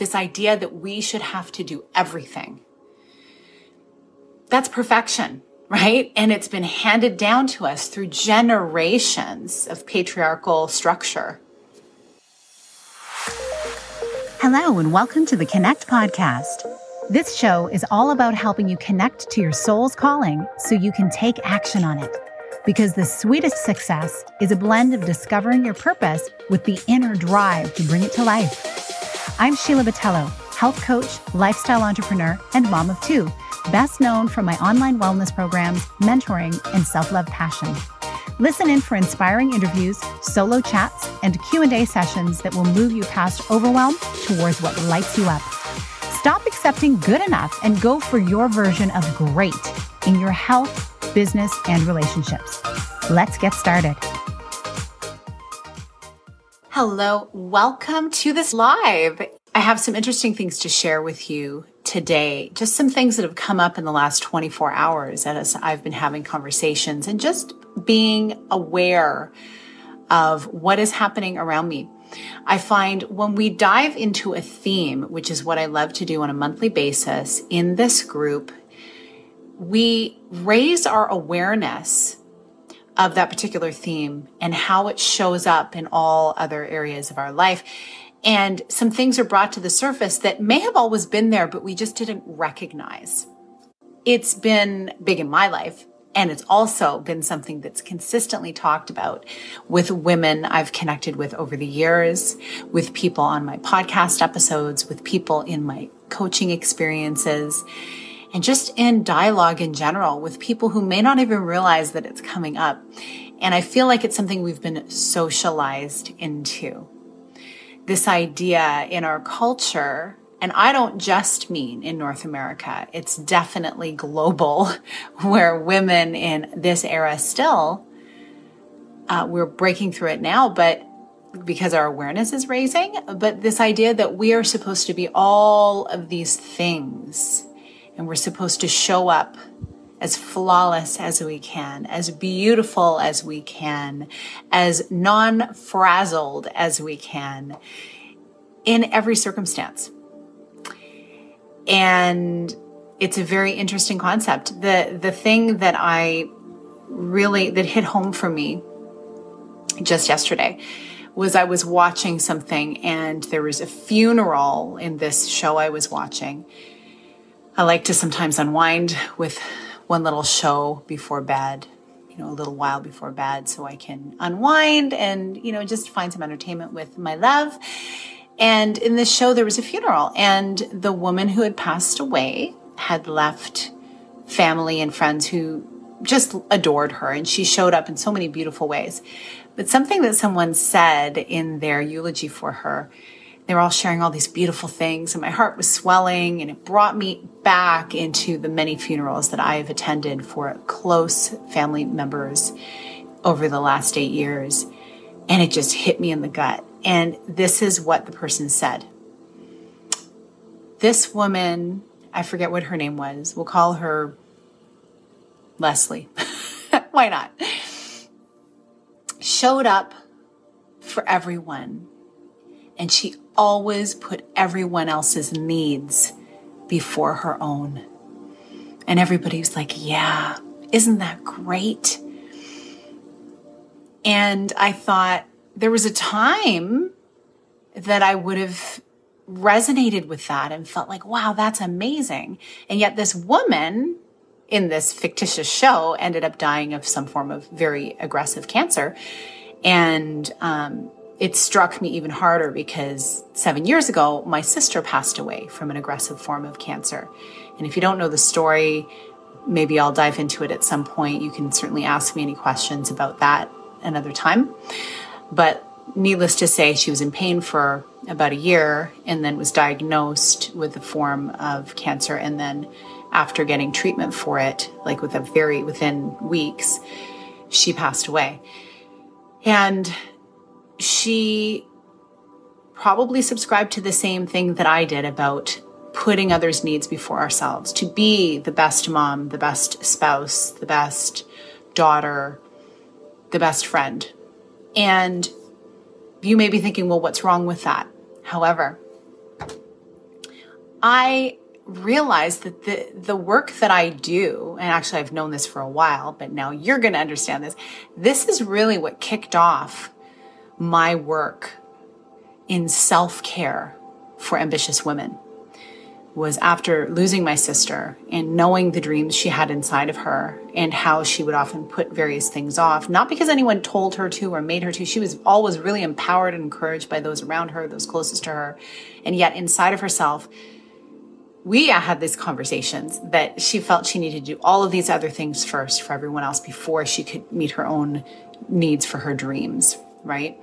this idea that we should have to do everything. That's perfection, right? And it's been handed down to us through generations of patriarchal structure. Hello, and welcome to the Connect Podcast. This show is all about helping you connect to your soul's calling so you can take action on it. Because the sweetest success is a blend of discovering your purpose with the inner drive to bring it to life. I'm Sheila Botelho, health coach, lifestyle entrepreneur, and mom of two, best known for my online wellness programs, mentoring, and self-love passion. Listen in for inspiring interviews, solo chats, and Q&A sessions that will move you past overwhelm towards what lights you up. Stop accepting good enough and go for your version of great in your health, business, and relationships. Let's get started. Hello, welcome to this live. I have some interesting things to share with you today. Just some things that have come up in the last 24 hours as I've been having conversations and just being aware of what is happening around me. I find when we dive into a theme, which is what I love to do on a monthly basis in this group, we raise our awareness of that particular theme and how it shows up in all other areas of our life. And some things are brought to the surface that may have always been there, but we just didn't recognize. It's been big in my life. And it's also been something that's consistently talked about with women I've connected with over the years, with people on my podcast episodes, with people in my coaching experiences and just in dialogue in general with people who may not even realize that it's coming up. And I feel like it's something we've been socialized into. This idea in our culture, and I don't just mean in North America, it's definitely global, where women in this era still, uh, we're breaking through it now, but because our awareness is raising, but this idea that we are supposed to be all of these things and we're supposed to show up as flawless as we can, as beautiful as we can, as non frazzled as we can in every circumstance. And it's a very interesting concept. The, the thing that I really, that hit home for me just yesterday was I was watching something and there was a funeral in this show I was watching I like to sometimes unwind with one little show before bed, you know, a little while before bed so I can unwind and, you know, just find some entertainment with my love. And in this show, there was a funeral, and the woman who had passed away had left family and friends who just adored her, and she showed up in so many beautiful ways. But something that someone said in their eulogy for her they were all sharing all these beautiful things, and my heart was swelling, and it brought me back into the many funerals that I have attended for close family members over the last eight years. And it just hit me in the gut. And this is what the person said. This woman, I forget what her name was, we'll call her Leslie. Why not? Showed up for everyone. And she always put everyone else's needs before her own. And everybody was like, Yeah, isn't that great? And I thought there was a time that I would have resonated with that and felt like, wow, that's amazing. And yet this woman in this fictitious show ended up dying of some form of very aggressive cancer. And um, it struck me even harder because seven years ago, my sister passed away from an aggressive form of cancer. And if you don't know the story, maybe I'll dive into it at some point. You can certainly ask me any questions about that another time. But needless to say, she was in pain for about a year and then was diagnosed with a form of cancer. And then after getting treatment for it, like with a very within weeks, she passed away. And she probably subscribed to the same thing that I did about putting others' needs before ourselves, to be the best mom, the best spouse, the best daughter, the best friend. And you may be thinking, well, what's wrong with that? However, I realized that the, the work that I do, and actually I've known this for a while, but now you're going to understand this. This is really what kicked off my work in self care for ambitious women was after losing my sister and knowing the dreams she had inside of her and how she would often put various things off, not because anyone told her to or made her to. She was always really empowered and encouraged by those around her, those closest to her. And yet inside of herself, we had these conversations that she felt she needed to do all of these other things first for everyone else before she could meet her own needs for her dreams, right?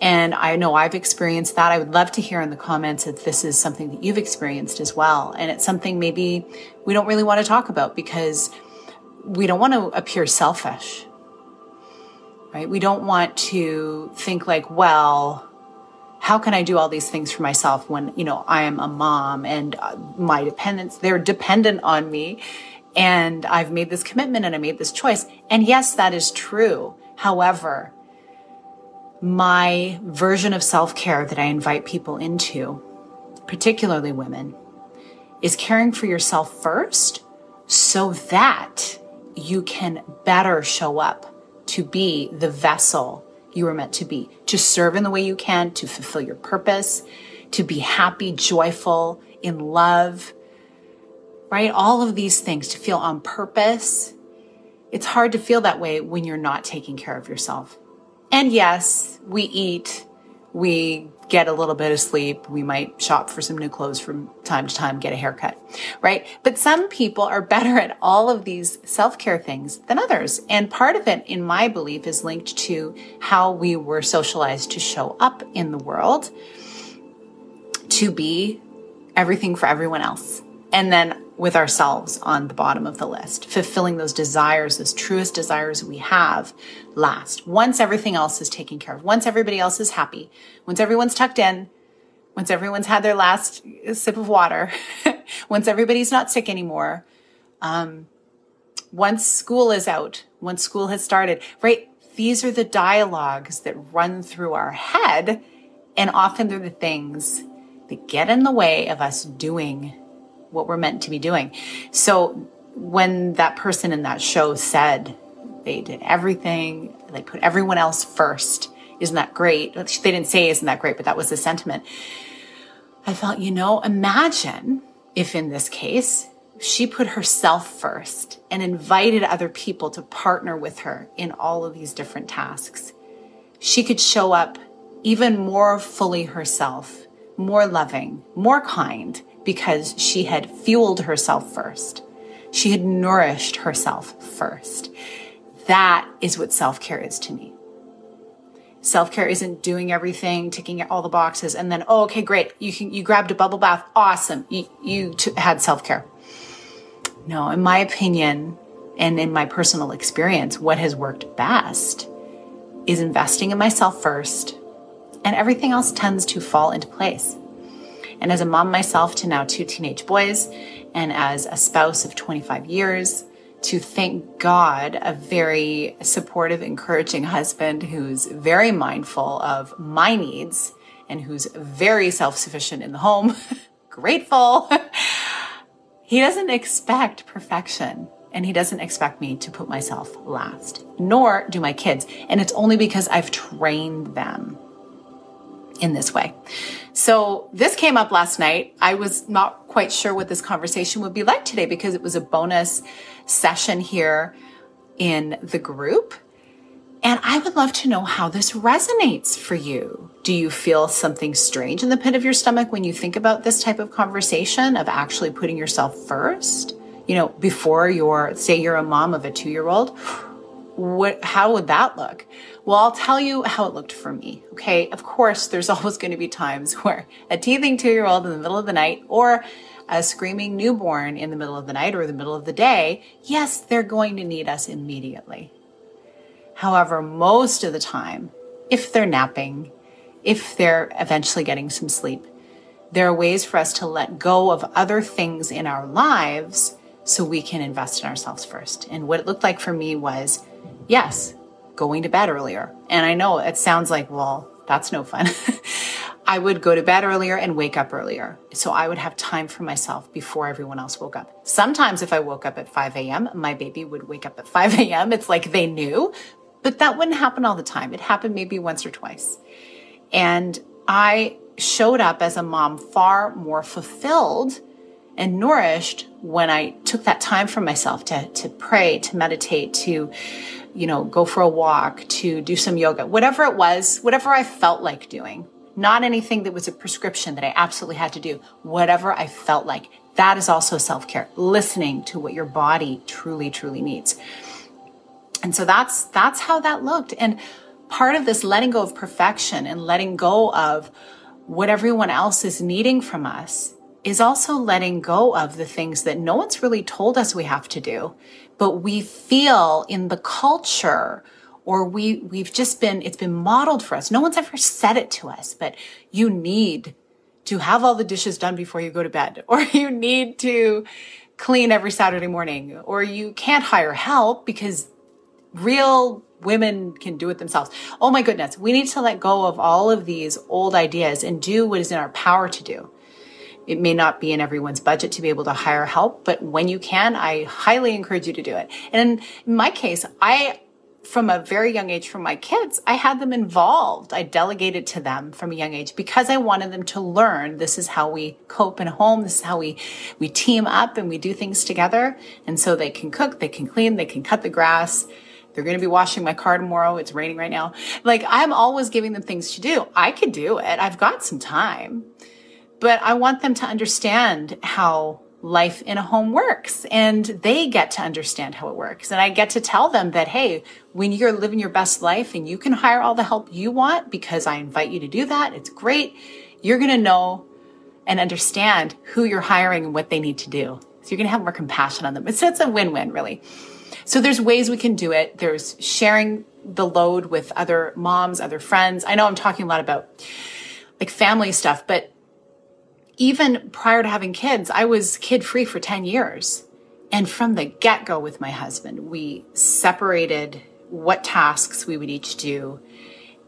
And I know I've experienced that. I would love to hear in the comments if this is something that you've experienced as well. And it's something maybe we don't really want to talk about because we don't want to appear selfish, right? We don't want to think like, well, how can I do all these things for myself when, you know, I am a mom and uh, my dependents, they're dependent on me. And I've made this commitment and I made this choice. And yes, that is true. However, my version of self care that I invite people into, particularly women, is caring for yourself first so that you can better show up to be the vessel you were meant to be, to serve in the way you can, to fulfill your purpose, to be happy, joyful, in love, right? All of these things to feel on purpose. It's hard to feel that way when you're not taking care of yourself. And yes, we eat, we get a little bit of sleep. We might shop for some new clothes from time to time, get a haircut, right? But some people are better at all of these self care things than others. And part of it, in my belief, is linked to how we were socialized to show up in the world to be everything for everyone else. And then with ourselves on the bottom of the list, fulfilling those desires, those truest desires we have last. Once everything else is taken care of, once everybody else is happy, once everyone's tucked in, once everyone's had their last sip of water, once everybody's not sick anymore, um, once school is out, once school has started, right? These are the dialogues that run through our head. And often they're the things that get in the way of us doing what we're meant to be doing. So when that person in that show said they did everything, they put everyone else first, isn't that great? They didn't say isn't that great, but that was the sentiment. I thought, you know, imagine if in this case she put herself first and invited other people to partner with her in all of these different tasks. She could show up even more fully herself, more loving, more kind, because she had fueled herself first. She had nourished herself first. That is what self care is to me. Self care isn't doing everything, ticking all the boxes, and then, oh, okay, great. You can, you grabbed a bubble bath. Awesome. You, you t- had self care. No, in my opinion, and in my personal experience, what has worked best is investing in myself first, and everything else tends to fall into place. And as a mom myself to now two teenage boys, and as a spouse of 25 years, to thank God, a very supportive, encouraging husband who's very mindful of my needs and who's very self sufficient in the home, grateful. he doesn't expect perfection and he doesn't expect me to put myself last, nor do my kids. And it's only because I've trained them in this way. So this came up last night. I was not quite sure what this conversation would be like today because it was a bonus session here in the group. And I would love to know how this resonates for you. Do you feel something strange in the pit of your stomach when you think about this type of conversation of actually putting yourself first? You know, before you're, say you're a mom of a two year old, what, how would that look? Well, I'll tell you how it looked for me. Okay. Of course, there's always going to be times where a teething two year old in the middle of the night or a screaming newborn in the middle of the night or the middle of the day, yes, they're going to need us immediately. However, most of the time, if they're napping, if they're eventually getting some sleep, there are ways for us to let go of other things in our lives so we can invest in ourselves first. And what it looked like for me was, yes, going to bed earlier. And I know it sounds like, well, that's no fun. I would go to bed earlier and wake up earlier. So I would have time for myself before everyone else woke up. Sometimes if I woke up at 5 a.m., my baby would wake up at 5 a.m. It's like they knew, but that wouldn't happen all the time. It happened maybe once or twice. And I showed up as a mom far more fulfilled and nourished when I took that time for myself to, to pray, to meditate, to, you know, go for a walk, to do some yoga, whatever it was, whatever I felt like doing. Not anything that was a prescription that I absolutely had to do, whatever I felt like. That is also self care, listening to what your body truly, truly needs. And so that's, that's how that looked. And part of this letting go of perfection and letting go of what everyone else is needing from us is also letting go of the things that no one's really told us we have to do, but we feel in the culture or we, we've just been, it's been modeled for us. No one's ever said it to us, but you need to have all the dishes done before you go to bed, or you need to clean every Saturday morning, or you can't hire help because real women can do it themselves. Oh my goodness. We need to let go of all of these old ideas and do what is in our power to do. It may not be in everyone's budget to be able to hire help, but when you can, I highly encourage you to do it. And in my case, I, from a very young age from my kids, I had them involved. I delegated to them from a young age because I wanted them to learn this is how we cope in home. This is how we, we team up and we do things together. And so they can cook, they can clean, they can cut the grass. They're going to be washing my car tomorrow. It's raining right now. Like I'm always giving them things to do. I could do it. I've got some time but I want them to understand how life in a home works and they get to understand how it works. And I get to tell them that, hey, when you're living your best life and you can hire all the help you want because I invite you to do that, it's great. You're going to know and understand who you're hiring and what they need to do. So you're going to have more compassion on them. It's, it's a win-win really. So there's ways we can do it. There's sharing the load with other moms, other friends. I know I'm talking a lot about like family stuff, but even prior to having kids, I was kid free for 10 years. And from the get go with my husband, we separated what tasks we would each do.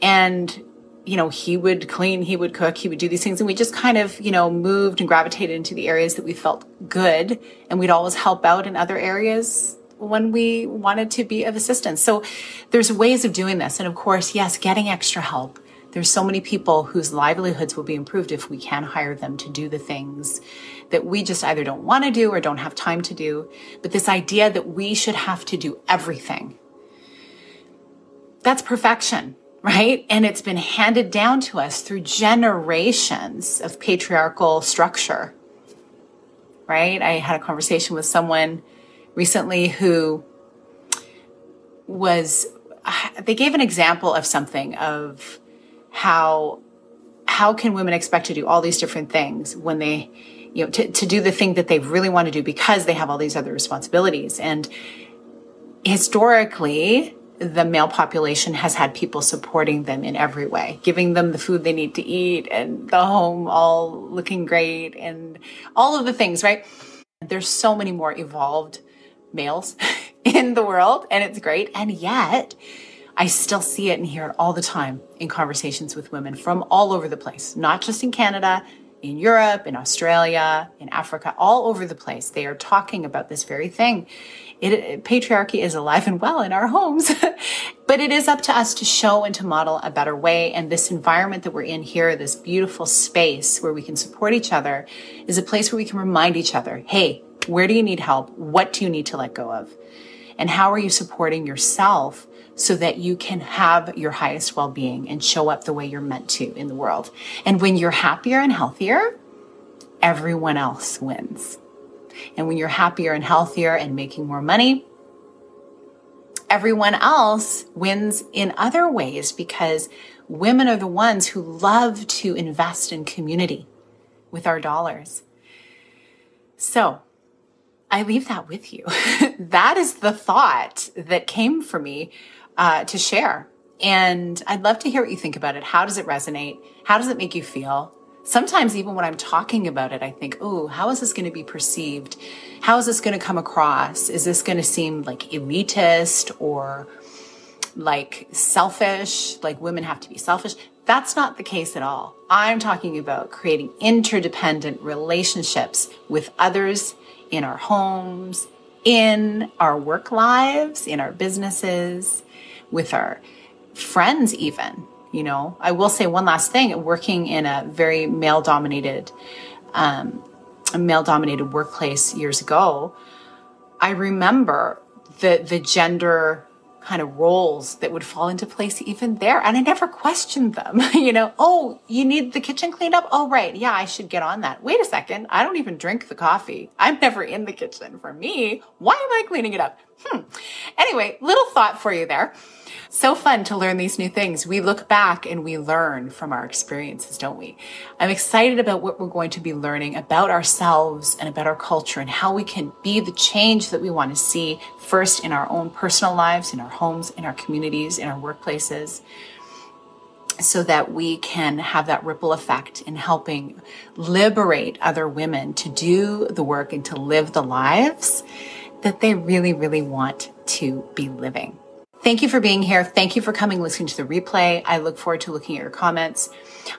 And, you know, he would clean, he would cook, he would do these things. And we just kind of, you know, moved and gravitated into the areas that we felt good. And we'd always help out in other areas when we wanted to be of assistance. So there's ways of doing this. And of course, yes, getting extra help there's so many people whose livelihoods will be improved if we can hire them to do the things that we just either don't want to do or don't have time to do. But this idea that we should have to do everything, that's perfection, right? And it's been handed down to us through generations of patriarchal structure, right? I had a conversation with someone recently who was, they gave an example of something of, how how can women expect to do all these different things when they you know to, to do the thing that they really want to do because they have all these other responsibilities and historically the male population has had people supporting them in every way, giving them the food they need to eat and the home all looking great and all of the things, right? There's so many more evolved males in the world and it's great. And yet I still see it and hear it all the time in conversations with women from all over the place, not just in Canada, in Europe, in Australia, in Africa, all over the place. They are talking about this very thing. It, patriarchy is alive and well in our homes, but it is up to us to show and to model a better way. And this environment that we're in here, this beautiful space where we can support each other, is a place where we can remind each other, hey, where do you need help? What do you need to let go of? And how are you supporting yourself so that you can have your highest well being and show up the way you're meant to in the world. And when you're happier and healthier, everyone else wins. And when you're happier and healthier and making more money, everyone else wins in other ways because women are the ones who love to invest in community with our dollars. So I leave that with you. that is the thought that came for me uh, to share. And I'd love to hear what you think about it. How does it resonate? How does it make you feel? Sometimes, even when I'm talking about it, I think, oh, how is this going to be perceived? How is this going to come across? Is this going to seem like elitist or like selfish? Like women have to be selfish? That's not the case at all. I'm talking about creating interdependent relationships with others in our homes, in our work lives, in our businesses, with our friends, even. You know, I will say one last thing working in a very male dominated, um, male dominated workplace years ago, I remember the, the gender kind of roles that would fall into place even there. And I never questioned them. you know, oh, you need the kitchen cleaned up? Oh, right. Yeah, I should get on that. Wait a second. I don't even drink the coffee. I'm never in the kitchen. For me, why am I cleaning it up? Hmm. Anyway, little thought for you there. So fun to learn these new things. We look back and we learn from our experiences, don't we? I'm excited about what we're going to be learning about ourselves and about our culture and how we can be the change that we want to see first in our own personal lives, in our homes, in our communities, in our workplaces so that we can have that ripple effect in helping liberate other women to do the work and to live the lives that they really, really want to be living. Thank you for being here. Thank you for coming, listening to the replay. I look forward to looking at your comments.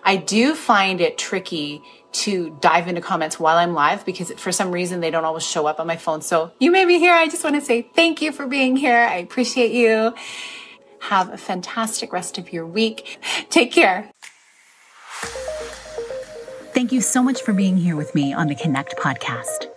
I do find it tricky to dive into comments while I'm live because for some reason they don't always show up on my phone. So you may be here. I just want to say thank you for being here. I appreciate you. Have a fantastic rest of your week. Take care. Thank you so much for being here with me on the Connect podcast.